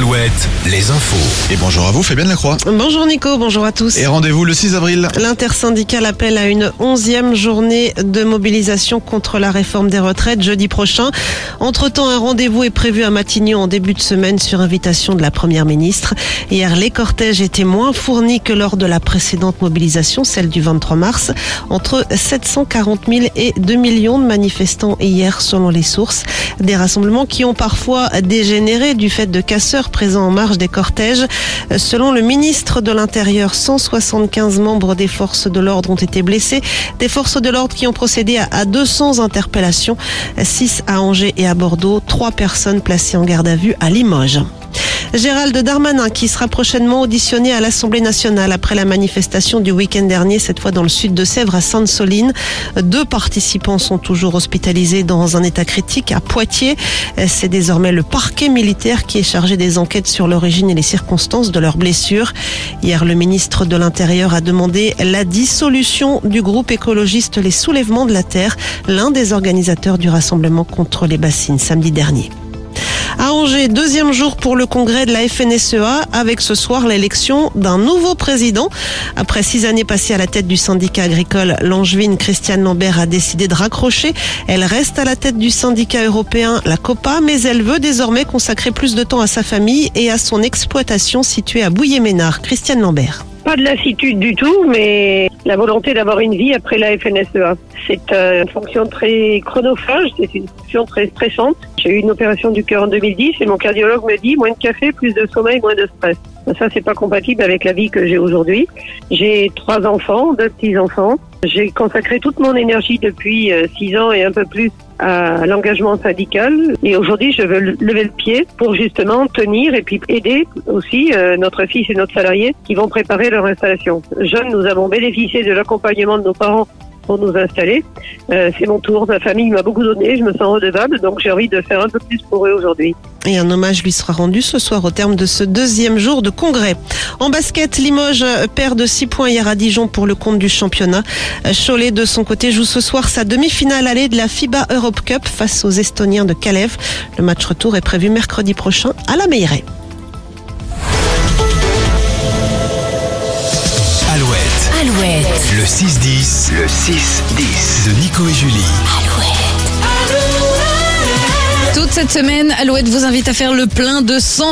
Alouette, les infos. Et bonjour à vous, Fabienne Lacroix. Bonjour Nico, bonjour à tous. Et rendez-vous le 6 avril. L'intersyndicale appelle à une onzième journée de mobilisation contre la réforme des retraites jeudi prochain. Entre-temps, un rendez-vous est prévu à Matignon en début de semaine sur invitation de la Première ministre. Hier, les cortèges étaient moins fournis que lors de la précédente mobilisation, celle du 23 mars. Entre 740 000 et 2 millions de manifestants hier, selon les sources. Des rassemblements qui ont parfois dégénéré du fait de casseurs présents en marge des cortèges. Selon le ministre de l'Intérieur, 175 membres des forces de l'ordre ont été blessés. Des forces de l'ordre qui ont procédé à 200 interpellations, 6 à Angers et à Bordeaux, 3 personnes placées en garde à vue à Limoges. Gérald Darmanin qui sera prochainement auditionné à l'Assemblée nationale après la manifestation du week-end dernier, cette fois dans le sud de Sèvres à Sainte-Soline. Deux participants sont toujours hospitalisés dans un état critique à Poitiers. C'est désormais le parquet militaire qui est chargé des enquêtes sur l'origine et les circonstances de leurs blessures. Hier, le ministre de l'Intérieur a demandé la dissolution du groupe écologiste Les Soulèvements de la Terre, l'un des organisateurs du rassemblement contre les bassines samedi dernier. Deuxième jour pour le congrès de la FNSEA, avec ce soir l'élection d'un nouveau président. Après six années passées à la tête du syndicat agricole, l'angevine Christiane Lambert a décidé de raccrocher. Elle reste à la tête du syndicat européen, la COPA, mais elle veut désormais consacrer plus de temps à sa famille et à son exploitation située à Bouillé-Ménard. Christiane Lambert. Pas de lassitude du tout, mais la volonté d'avoir une vie après la FNSEA. C'est euh, une fonction très chronophage, c'est une fonction très stressante. J'ai eu une opération du cœur en 2010 et mon cardiologue me dit moins de café, plus de sommeil, moins de stress. Ça, c'est pas compatible avec la vie que j'ai aujourd'hui. J'ai trois enfants, deux petits-enfants. J'ai consacré toute mon énergie depuis euh, six ans et un peu plus à l'engagement syndical. Et aujourd'hui, je veux lever le pied pour justement tenir et puis aider aussi euh, notre fils et notre salarié qui vont préparer leur installation. Jeunes, nous avons bénéficié de l'accompagnement de nos parents pour nous installer. Euh, c'est mon tour. Ma famille m'a beaucoup donné. Je me sens redevable. Donc j'ai envie de faire un peu plus pour eux aujourd'hui. Et un hommage lui sera rendu ce soir au terme de ce deuxième jour de congrès. En basket, Limoges perd de 6 points hier à Dijon pour le compte du championnat. Cholet, de son côté, joue ce soir sa demi-finale allée de la FIBA Europe Cup face aux Estoniens de Kalev. Le match retour est prévu mercredi prochain à la Meilleray. Alouette, Alouette, le 6-10, le 6-10. de Nico et Julie. Cette semaine, Alouette vous invite à faire le plein de 100